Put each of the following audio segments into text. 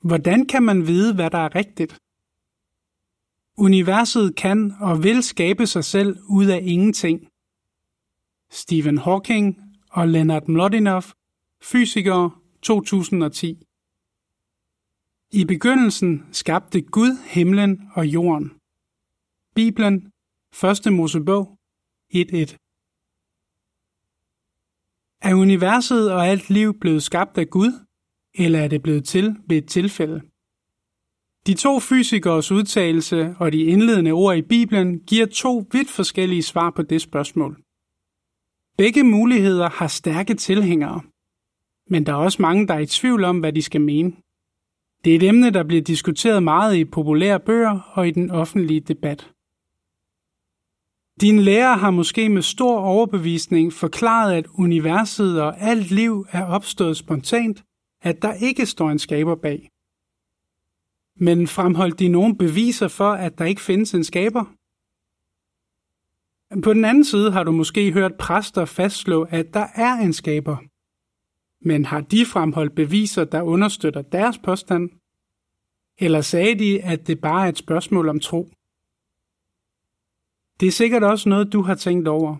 Hvordan kan man vide, hvad der er rigtigt? Universet kan og vil skabe sig selv ud af ingenting. Stephen Hawking og Leonard Mlodinow, fysikere 2010. I begyndelsen skabte Gud himlen og jorden. Bibelen, 1. Mosebog 1.1. Er universet og alt liv blevet skabt af Gud, eller er det blevet til ved et tilfælde? De to fysikers udtalelse og de indledende ord i Bibelen giver to vidt forskellige svar på det spørgsmål. Begge muligheder har stærke tilhængere, men der er også mange, der er i tvivl om, hvad de skal mene. Det er et emne, der bliver diskuteret meget i populære bøger og i den offentlige debat. Din lærer har måske med stor overbevisning forklaret, at universet og alt liv er opstået spontant, at der ikke står en skaber bag. Men fremholdt de nogen beviser for, at der ikke findes en skaber? På den anden side har du måske hørt præster fastslå, at der er en skaber. Men har de fremholdt beviser, der understøtter deres påstand? Eller sagde de, at det bare er et spørgsmål om tro? Det er sikkert også noget, du har tænkt over.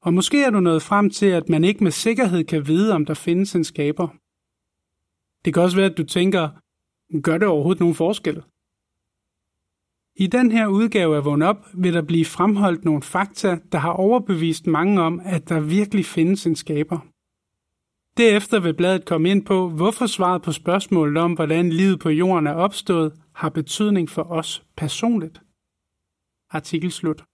Og måske er du nået frem til, at man ikke med sikkerhed kan vide, om der findes en skaber. Det kan også være, at du tænker, gør det overhovedet nogen forskel? I den her udgave af Vågn Op vil der blive fremholdt nogle fakta, der har overbevist mange om, at der virkelig findes en skaber. Derefter vil bladet komme ind på, hvorfor svaret på spørgsmålet om, hvordan livet på jorden er opstået, har betydning for os personligt. Artikel slut.